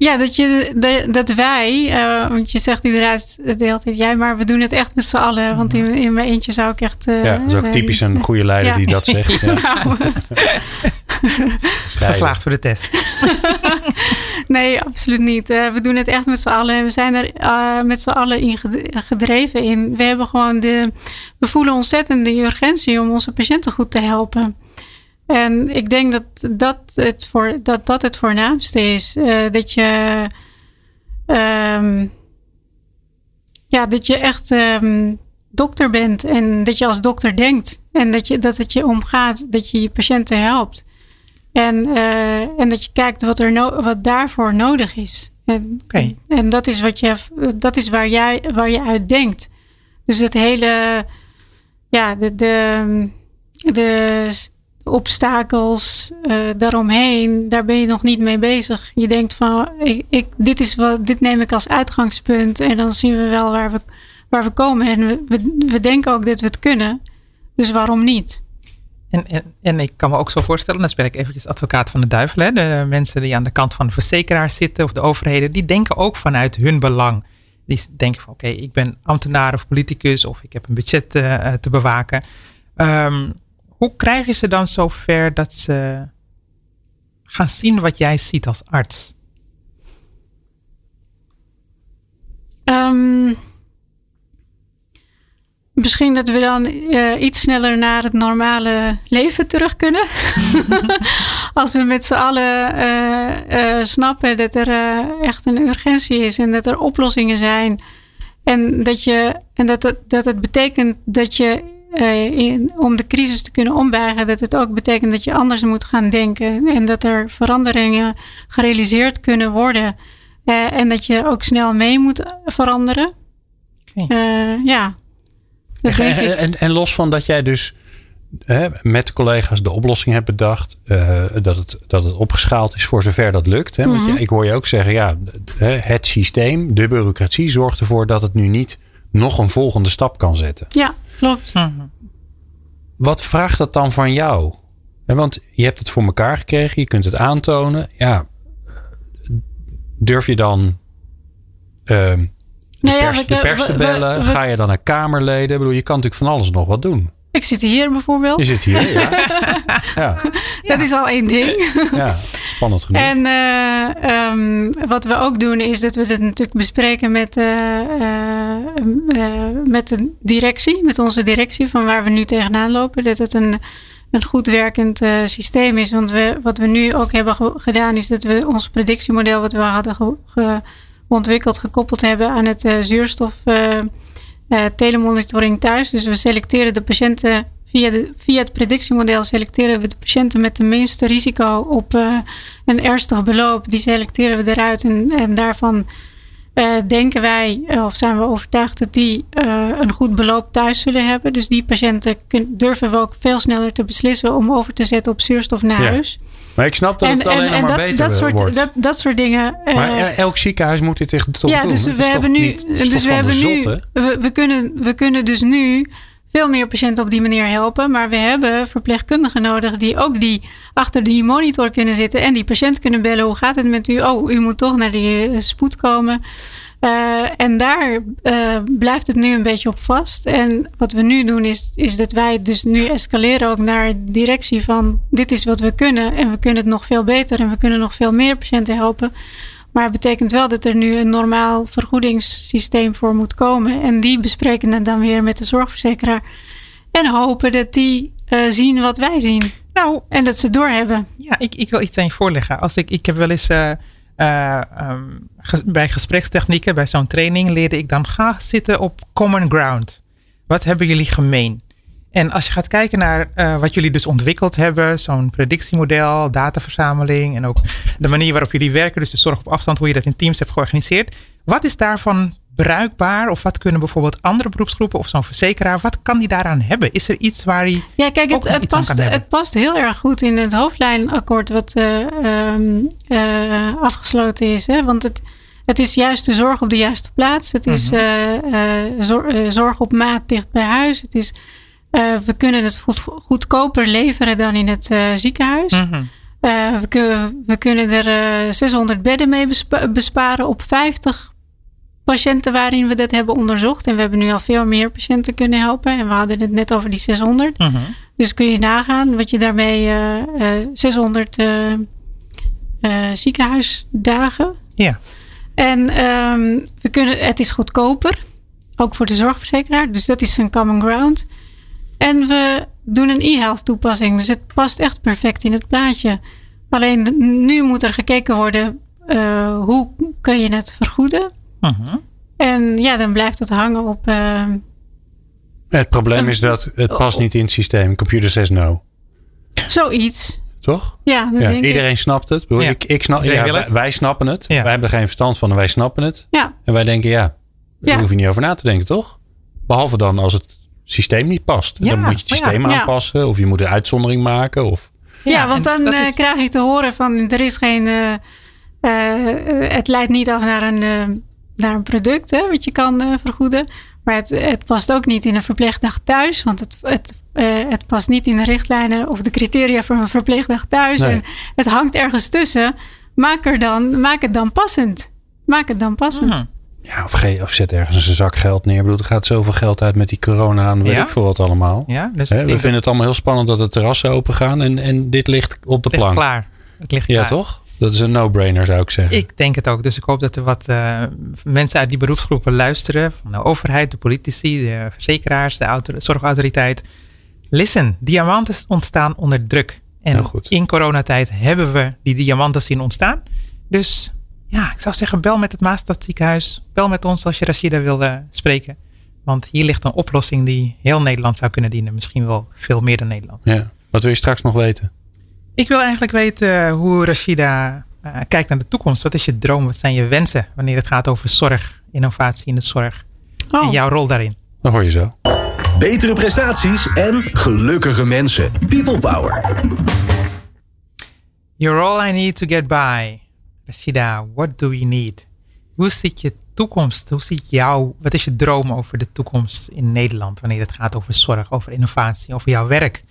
Ja, dat, je, dat wij, uh, want je zegt inderdaad de hele tijd jij, maar we doen het echt met z'n allen. Want in, in mijn eentje zou ik echt. Uh, ja, dat is ook typisch een goede leider ja. die dat zegt. Ja. nou. Geslaagd voor de test. nee, absoluut niet. Uh, we doen het echt met z'n allen. We zijn er met z'n allen in gedreven in. We hebben gewoon de. We voelen ontzettend de urgentie om onze patiënten goed te helpen. En ik denk dat dat het, voor, dat, dat het voornaamste is. Uh, dat je. Um, ja, dat je echt um, dokter bent en dat je als dokter denkt. En dat, je, dat het je omgaat, dat je je patiënten helpt. En, uh, en dat je kijkt wat, er no wat daarvoor nodig is. En, okay. en dat is, wat je, dat is waar, jij, waar je uit denkt. Dus het hele. Ja, de, de, de obstakels uh, daaromheen, daar ben je nog niet mee bezig. Je denkt van, ik, ik, dit, is wat, dit neem ik als uitgangspunt en dan zien we wel waar we, waar we komen. En we, we, denken ook dat we het kunnen, dus waarom niet? En, en, en ik kan me ook zo voorstellen, dan speel ik eventjes advocaat van de duivel. Hè? De mensen die aan de kant van de verzekeraars zitten of de overheden, die denken ook vanuit hun belang. Die denken van oké, ik ben ambtenaar of politicus of ik heb een budget uh, te bewaken. Um, hoe krijg je ze dan zover dat ze gaan zien wat jij ziet als arts? Um, misschien dat we dan uh, iets sneller naar het normale leven terug kunnen. Als we met z'n allen uh, uh, snappen dat er echt een urgentie is en dat er oplossingen zijn. En dat, je, en dat, het, dat het betekent dat je in, om de crisis te kunnen ombuigen, dat het ook betekent dat je anders moet gaan denken en dat er veranderingen gerealiseerd kunnen worden uh, en dat je ook snel mee moet veranderen. Okay. Uh, ja. En, en, en, los van dat jij dus met collega's de oplossing hebt bedacht, dat, het, dat het opgeschaald is voor zover dat lukt. Hè? Want mm -hmm. ik hoor je ook zeggen, ja, het systeem, de bureaucratie zorgt ervoor dat het nu niet nog een volgende stap kan zetten. Ja, klopt. Mhm. Wat vraagt dat dan van jou? Want je hebt het voor elkaar gekregen, je kunt het aantonen. Ja, durf je dan uh, de, nou ja, pers, de pers te bellen? We, we, Ga je dan naar Kamerleden? Ik bedoel, je kan natuurlijk van alles nog wat doen. Ik zit hier bijvoorbeeld. Je zit hier, ja. ja. Dat is al één ding. ja, spannend genoeg. En uh, um, wat we ook doen is dat we het natuurlijk bespreken met, uh, uh, met de directie, met onze directie, van waar we nu tegenaan lopen. Dat het een, een goed werkend systeem is. Want we, wat we nu ook hebben gedaan is dat we ons predictiemodel wat we hadden ge, ge, ontwikkeld, gekoppeld hebben aan het zuurstof uh, telemonitoring thuis. Dus we selecteren de patiënten via, de, via het predictiemodel selecteren we de patiënten met de minste risico op uh, een ernstig beloop. Die selecteren we eruit en, en daarvan eh, denken wij, eh, of zijn we overtuigd dat die eh, een goed beloop thuis zullen hebben. Dus die patiënten kun- durven we ook veel sneller te beslissen om over te zetten op zuurstof naar Ja. huis. Maar ik snap dat het alleen maar dat, beter dat, soort, wordt. dat, dat soort dingen. eh, maar el- elk ziekenhuis moet dit tegen toch ja, doen. dus Het is we hebben nu, dus we hebben nu, we, kunnen, we kunnen dus nu veel meer patiënten op die manier helpen. Maar we hebben verpleegkundigen nodig die ook die achter die monitor kunnen zitten en die patiënt kunnen bellen. Hoe gaat het met u? Oh, u moet toch naar die eh, spoed komen. Eh, en daar eh, blijft het nu een beetje op vast. En wat we nu doen is, is dat wij dus nu escaleren ook naar de directie van dit is wat we kunnen. En we kunnen het nog veel beter en we kunnen nog veel meer patiënten helpen. Maar het betekent wel dat er nu een normaal vergoedingssysteem voor moet komen. En die bespreken het dan weer met de zorgverzekeraar. En hopen dat die eh, zien wat wij zien. Nou, En dat ze doorhebben. Ja, ik, ik wil iets aan je voorleggen. Als ik, ik heb wel eens eh, eh, ehm, bij gesprekstechnieken, bij zo'n training, leerde ik dan ga zitten op common ground. Wat hebben jullie gemeen? En als je gaat kijken naar eh, wat jullie dus ontwikkeld hebben, zo'n predictiemodel, dataverzameling en ook de manier waarop jullie werken, dus de zorg op afstand, hoe je dat in teams hebt georganiseerd. Wat is daarvan bruikbaar of wat kunnen bijvoorbeeld andere beroepsgroepen of zo'n verzekeraar, wat kan die daaraan hebben? Is er iets waar die Ja, kijk, het, het, past, het past heel erg goed in het hoofdlijnakkoord wat eh, ehm, eh, afgesloten is. Hè? Want het, het is juist de zorg op de juiste plaats. Het is Mhm. eh, zor- zorg op maat dicht bij huis. Het is, we kunnen het goed, goedkoper leveren dan in het ziekenhuis. Mhm. We, kunnen, we kunnen er eh, 600 bedden mee bespa- besparen op 50 patiënten waarin we dat hebben onderzocht. En we hebben nu al veel meer patiënten kunnen helpen. En we hadden het net over die 600. Mhm. Dus kun je nagaan wat je daarmee eh, eh, 600 eh, eh, ziekenhuisdagen. Ja. En ehm, we kunnen, het is goedkoper, ook voor de zorgverzekeraar. Dus dat is een common ground. En we doen een e-health toepassing. Dus het past echt perfect in het plaatje. Alleen nu moet er gekeken worden hoe kun je het vergoeden. Mhm. En ja, dan blijft het hangen op. eh, Het probleem is dat het past niet in het systeem. Computer says no. zoiets. Toch? Ja, dat Ja, denk ik. iedereen snapt het. Ik Ja. Ik, ik snap, ja, wij, het. wij snappen het. Ja. Wij hebben er geen verstand van en wij snappen het. Ja, En wij denken, ja, daar Ja. hoef je niet over na te denken, toch? Behalve dan als het systeem niet past. Ja, dan moet je het systeem Ja. aanpassen. Of je moet een uitzondering maken. Of, Ja, want dan eh, is- krijg je te horen van er is geen. eh, eh, het leidt niet af naar een, naar een product hè, wat je kan eh, vergoeden. Maar het, het past ook niet in een verpleegdag thuis. Want het, het, eh, het past niet in de richtlijnen of de criteria voor een verpleegdag thuis. Nee. En het hangt ergens tussen. Maak, er dan, maak het dan passend. Maak het dan passend. Mhm. ja, of, ge- of zet ergens een zak geld neer. Ik bedoel, er gaat zoveel geld uit met die corona en weet Ja. ik veel wat allemaal. Ja, dus Hè, ik we vinden het allemaal heel spannend dat de terrassen open gaan. En, en dit ligt op de Het ligt plank. klaar. Het ligt Ja, klaar. toch? Dat is een no-brainer, zou ik zeggen. Ik denk het ook. Dus ik hoop dat er wat eh, mensen uit die beroepsgroepen luisteren. Van de overheid, de politici, de verzekeraars, de auto- zorgautoriteit. Listen, diamanten ontstaan onder druk. En goed. in coronatijd hebben we die diamanten zien ontstaan. Dus ja, ik zou zeggen, bel met het Maastadziekenhuis. Bel met ons als je Rashida wil spreken. Want hier ligt een oplossing die heel Nederland zou kunnen dienen. Misschien wel veel meer dan Nederland. Ja. Wat wil je straks nog weten? Ik wil eigenlijk weten eh, hoe Rashida eh, kijkt naar de toekomst. Wat is je droom? Wat zijn je wensen wanneer het gaat over zorg, innovatie in de zorg? Oh. En jouw rol daarin. Dat hoor je zo. Betere prestaties en gelukkige mensen. People Power. You're all I need to get by. Rashida, what do we need? Hoe ziet je toekomst? Hoe ziet jouw, wat is je droom over de toekomst in Nederland wanneer het gaat over zorg, over innovatie, over jouw werk?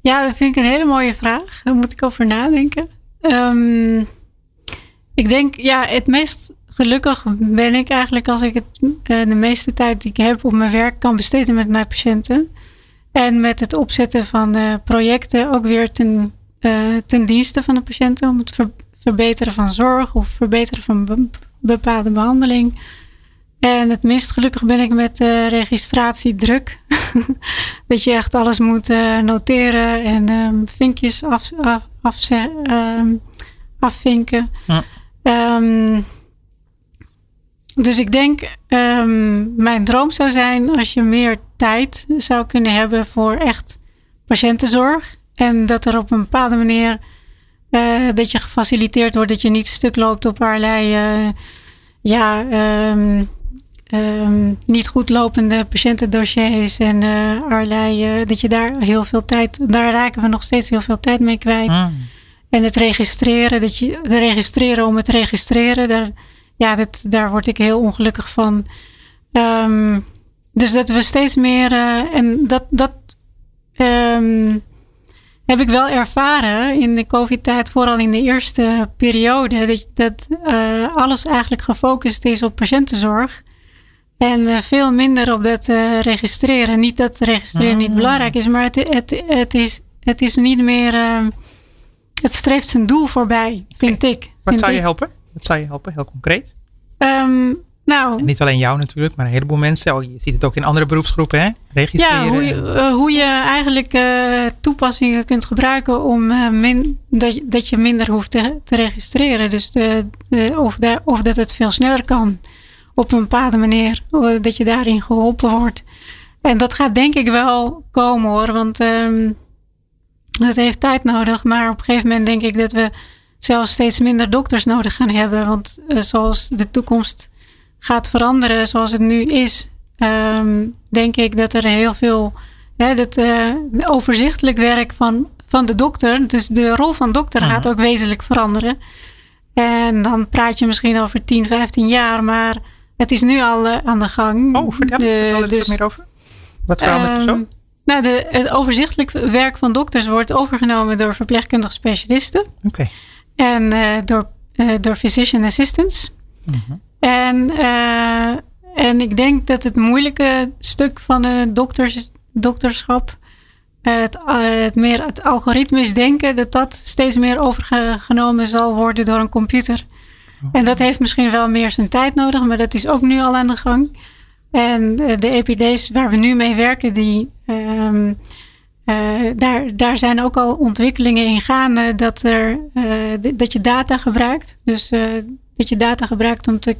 Ja, dat vind ik een hele mooie vraag. Daar moet ik over nadenken. Ehm, ik denk, ja, het meest gelukkig ben ik eigenlijk als ik het, eh, de meeste tijd die ik heb op mijn werk kan besteden met mijn patiënten. En met het opzetten van eh, projecten ook weer ten, eh, ten dienste van de patiënten. Om het ver- verbeteren van zorg of verbeteren van be- bepaalde behandeling. En het minst gelukkig ben ik met eh registratiedruk. dat je echt alles moet eh, noteren en ehm, vinkjes af, af, ehm, afvinken. Ja. Ehm, dus ik denk, mijn droom zou zijn als je meer tijd zou kunnen hebben voor echt patiëntenzorg. En dat er op een bepaalde manier eh, dat je gefaciliteerd wordt, dat je niet stuk loopt op allerlei ja, ehm, niet goed lopende patiëntendossiers en uh, allerlei, dat je daar heel veel tijd, daar raken we nog steeds heel veel tijd mee kwijt. Mm. En het registreren, dat je het registreren om het registreren, daar, ja, dat, daar word ik heel ongelukkig van. Ehm, dus dat we steeds meer, en dat, dat heb ik wel ervaren in de COVID-tijd, vooral in de eerste periode, dat, dat uh, alles eigenlijk gefocust is op patiëntenzorg. En uh, veel minder op dat uh, registreren. Niet dat registreren niet Ah. belangrijk is, maar het, het, het, is, het is niet meer. het streeft zijn doel voorbij, vind ik. Wat Vind zou je helpen? Wat zou je helpen, heel concreet? Um, nou, En niet alleen jou natuurlijk, maar een heleboel mensen. Oh, je ziet het ook in andere beroepsgroepen, hè? Registreren. Ja, hoe je, uh, hoe je eigenlijk uh, toepassingen kunt gebruiken om uh, min, dat, je, dat je minder hoeft te, te registreren. Dus de, de, of, de, of dat het veel sneller kan op een bepaalde manier. Dat je daarin geholpen wordt. En dat gaat denk ik wel komen hoor. Want um, het heeft tijd nodig. Maar op een gegeven moment denk ik dat we zelfs steeds minder dokters nodig gaan hebben. Want uh, zoals de toekomst gaat veranderen zoals het nu is, um, denk ik dat er heel veel hè, dat, uh, overzichtelijk werk van, van de dokter, dus de rol van dokter gaat ook wezenlijk veranderen. En dan praat je misschien over 10, 15 jaar, maar het is nu al uh, aan de gang. Oh, vertel de, er dus, meer over. Wat verandert er zo? Um, nou, de, het overzichtelijk werk van dokters wordt overgenomen door verpleegkundige specialisten. Oké. Okay. En uh, door, door physician assistants. Uh-huh. En, uh, en ik denk dat het moeilijke stuk van de dokters, dokterschap, het, het, meer het algoritmisch denken, dat dat steeds meer overgenomen zal worden door een computer. En dat heeft misschien wel meer zijn tijd nodig, maar dat is ook nu al aan de gang. En uh, de EPD's waar we nu mee werken, die, um, daar, daar zijn ook al ontwikkelingen in gaande dat, er, dat je data gebruikt. Dus dat je data gebruikt om te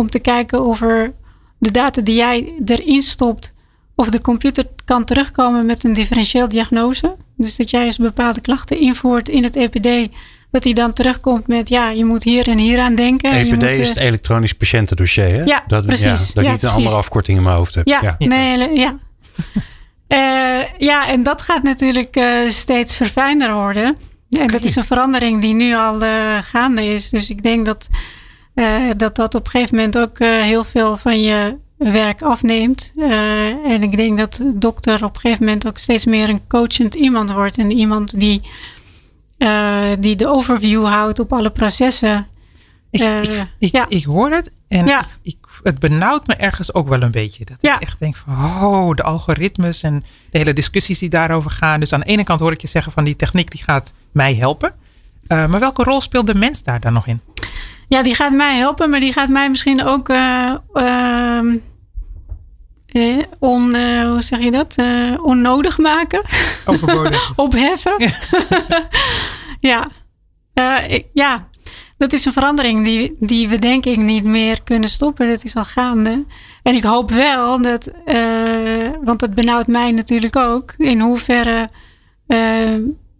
om te kijken of er de data die jij erin stopt, of de computer kan terugkomen met een differentieel diagnose. Dus dat jij eens bepaalde klachten invoert in het EPD, dat hij dan terugkomt met ja, je moet hier en hier aan denken. EPD je moet, is het elektronisch patiëntendossier, hè? Ja, dat, precies. Ja, dat ja, ik niet precies. een andere afkorting in mijn hoofd heb. Ja, ja. nee, ja. uh, ja, en dat gaat natuurlijk uh, steeds verfijnder worden. En okay. dat is een verandering die nu al uh, gaande is. Dus ik denk dat dat dat op een gegeven moment ook heel veel van je werk afneemt. En ik denk dat de dokter op een gegeven moment ook steeds meer een coachend iemand wordt. En iemand die, die de overview houdt op alle processen. Ik, ik, ik, ja. ik hoor het en ja. ik, het benauwt me ergens ook wel een beetje. Dat ja. ik echt denk van, oh, de algoritmes en de hele discussies die daarover gaan. Dus aan de ene kant hoor ik je zeggen van die techniek die gaat mij helpen. maar welke rol speelt de mens daar dan nog in? Ja, die gaat mij helpen, maar die gaat mij misschien ook uh, uh, eh, on, uh, hoe zeg je dat? onnodig maken. Overbodig. Opheffen. Ja. ja. Ik, ja, dat is een verandering die, die we denk ik niet meer kunnen stoppen. Dat is al gaande. En ik hoop wel dat, want het benauwt mij natuurlijk ook, in hoeverre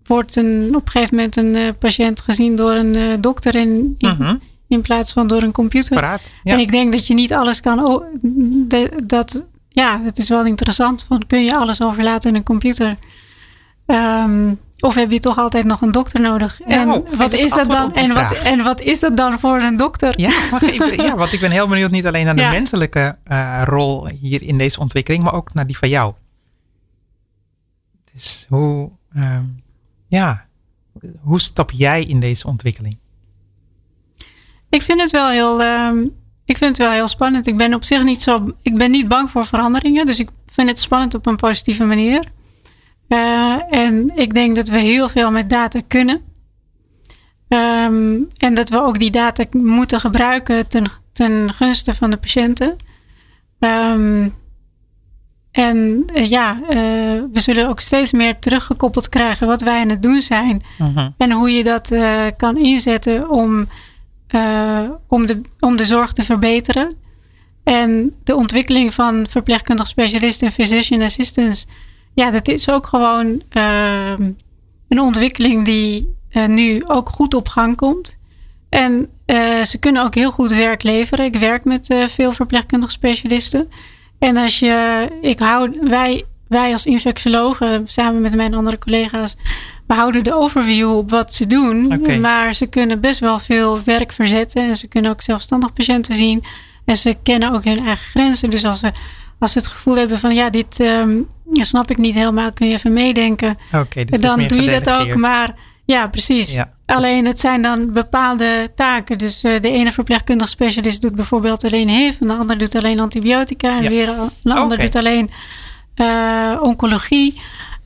wordt een, op een gegeven moment een patiënt gezien door een dokter in, in uh-huh in plaats van door een computer. Paraat, ja. En ik denk dat je niet alles kan. Oh, dat, ja, het is wel interessant. Van, kun je alles overlaten in een computer? Um, of heb je toch altijd nog een dokter nodig? Ja, en wat is dat dan? En wat, en wat is dat dan voor een dokter? Ja, ik, ja, want ik ben heel benieuwd niet alleen naar de ja. menselijke uh, rol hier in deze ontwikkeling, maar ook naar die van jou. Dus hoe, um, ja, hoe stap jij in deze ontwikkeling? Ik vind het wel heel, um, ik vind het wel heel spannend. Ik ben op zich niet zo, ik ben niet bang voor veranderingen, dus ik vind het spannend op een positieve manier. Uh, en ik denk dat we heel veel met data kunnen. Um, en dat we ook die data moeten gebruiken ten, ten gunste van de patiënten. Um, en uh, ja, uh, we zullen ook steeds meer teruggekoppeld krijgen wat wij aan het doen zijn. Uh-huh. En hoe je dat kan inzetten om uh, om, de, om de zorg te verbeteren. En de ontwikkeling van verpleegkundig specialisten en physician assistants. Ja, dat is ook gewoon uh, een ontwikkeling die, eh, nu ook goed op gang komt. En eh, ze kunnen ook heel goed werk leveren. Ik werk met eh, veel verpleegkundige specialisten. En als je, ik hou, wij, wij als infectiologen, samen met mijn andere collega's, we houden de overview op wat ze doen. Maar ze kunnen best wel veel werk verzetten. En ze kunnen ook zelfstandig patiënten zien. En ze kennen ook hun eigen grenzen. Dus als ze, als ze het gevoel hebben van ja, dit ehm, snap ik niet helemaal, kun je even meedenken. Oké, dus dan doe je dat ook. Maar ja, precies. Ja. Alleen het zijn dan bepaalde taken. Dus eh, de ene verpleegkundig specialist doet bijvoorbeeld alleen HIV. En de ander doet alleen antibiotica. En Ja. weer een ander doet alleen eh, oncologie.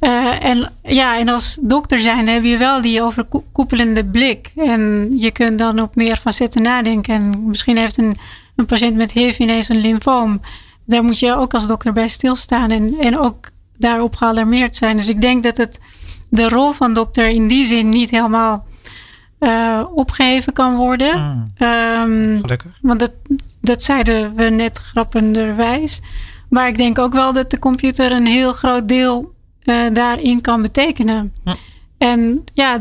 Eh, en ja, en als dokter zijn heb je wel die overkoepelende blik. En je kunt dan op meer facetten nadenken. En misschien heeft een, een patiënt met HIV ineens een lymfoom. Daar moet je ook als dokter bij stilstaan. En, en ook daarop gealarmeerd zijn. Dus ik denk dat het de rol van dokter in die zin niet helemaal eh, opgeheven kan worden. Mm, want dat, dat zeiden we net grappenderwijs. Maar ik denk ook wel dat de computer een heel groot deel eh, daarin kan betekenen. En ja,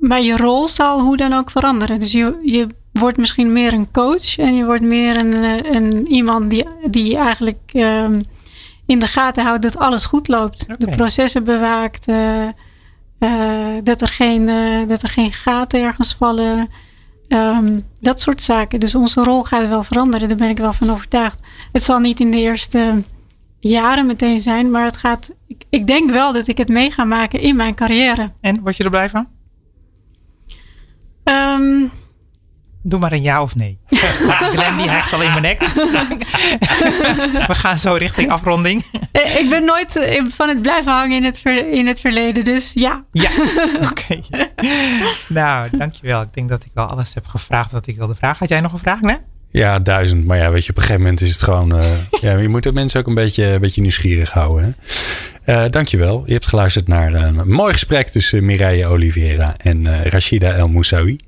maar je rol zal hoe dan ook veranderen. Dus je, je wordt misschien meer een coach en je wordt meer een, eh, een iemand die, die eigenlijk ehm, in de gaten houdt dat alles goed loopt. De processen bewaakt. eh, dat, er geen, dat er geen gaten ergens vallen. Ehm, dat soort zaken. Dus onze rol gaat wel veranderen. Daar ben ik wel van overtuigd. Het zal niet in de eerste jaren meteen zijn. Maar het gaat. Ik, ik denk wel dat ik het mee ga maken in mijn carrière. En word je er blij van? Ehm, Doe maar een ja of nee. Glenn die hijgt al in mijn nek. We gaan zo richting afronding. eh, ik ben nooit eh, van het blijven hangen in het, ver- in het verleden. Dus ja. Ja, oké. Nou, dankjewel. Ik denk dat ik wel alles heb gevraagd wat ik wilde vragen. Had jij nog een vraag, nee? Ja, duizend. Maar ja, weet je, op een gegeven moment is het gewoon... eh, ja, je moet de mensen ook een beetje, een beetje nieuwsgierig houden. Hè? Eh, dankjewel. Je hebt geluisterd naar een mooi gesprek tussen Mireille Oliveira en eh, Rashida El Moussaoui.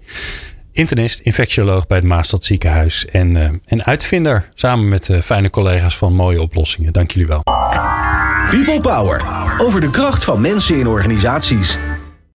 Internist, infectioloog bij het Maastad Ziekenhuis en, eh, en uitvinder. Samen met eh, fijne collega's van Mooie Oplossingen. Dank jullie wel. People Power. Over de kracht van mensen in organisaties.